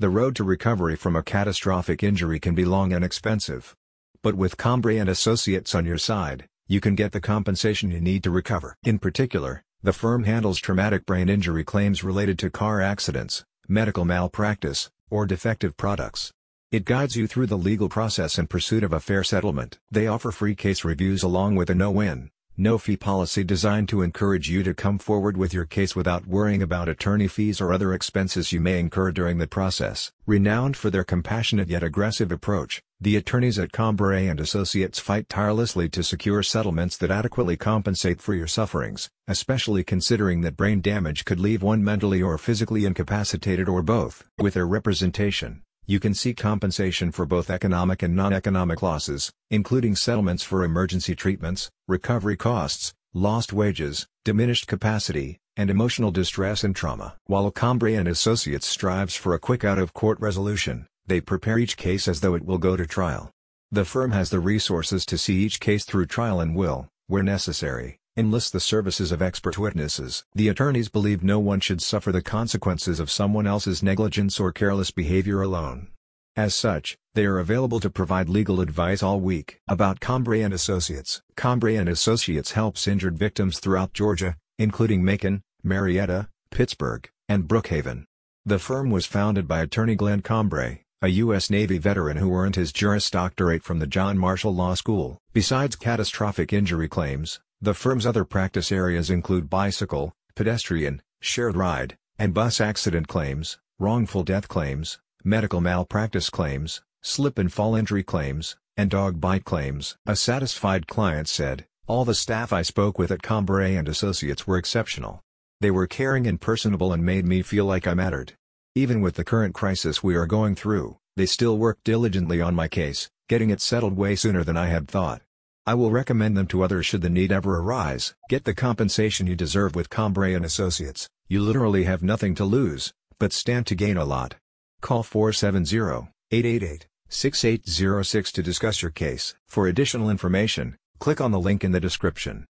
The road to recovery from a catastrophic injury can be long and expensive. But with Cambre and Associates on your side, you can get the compensation you need to recover. In particular, the firm handles traumatic brain injury claims related to car accidents, medical malpractice, or defective products. It guides you through the legal process in pursuit of a fair settlement. They offer free case reviews along with a no-win, no-fee policy designed to encourage you to come forward with your case without worrying about attorney fees or other expenses you may incur during the process. Renowned for their compassionate yet aggressive approach, the attorneys at Cambre and Associates fight tirelessly to secure settlements that adequately compensate for your sufferings, especially considering that brain damage could leave one mentally or physically incapacitated or both. With their representation, you can seek compensation for both economic and non-economic losses, including settlements for emergency treatments, recovery costs, lost wages, diminished capacity, and emotional distress and trauma. While Cambre and Associates strives for a quick out-of-court resolution, they prepare each case as though it will go to trial. The firm has the resources to see each case through trial and will, where necessary, enlist the services of expert witnesses. The attorneys believe no one should suffer the consequences of someone else's negligence or careless behavior alone. As such, they are available to provide legal advice all week. About Cambre and Associates. Cambre and Associates helps injured victims throughout Georgia, including Macon, Marietta, Pittsburgh, and Brookhaven. The firm was founded by attorney Glenn Cambre, a U.S. Navy veteran who earned his Juris Doctorate from the John Marshall Law School. Besides catastrophic injury claims, the firm's other practice areas include bicycle, pedestrian, shared ride, and bus accident claims, wrongful death claims, medical malpractice claims, slip and fall injury claims, and dog bite claims. A satisfied client said, all the staff I spoke with at Cambre and Associates were exceptional. They were caring and personable and made me feel like I mattered. Even with the current crisis we are going through, they still worked diligently on my case, getting it settled way sooner than I had thought. I will recommend them to others should the need ever arise. Get the compensation you deserve with Cambre and Associates. You literally have nothing to lose, but stand to gain a lot. Call 470-888-6806 to discuss your case. For additional information, click on the link in the description.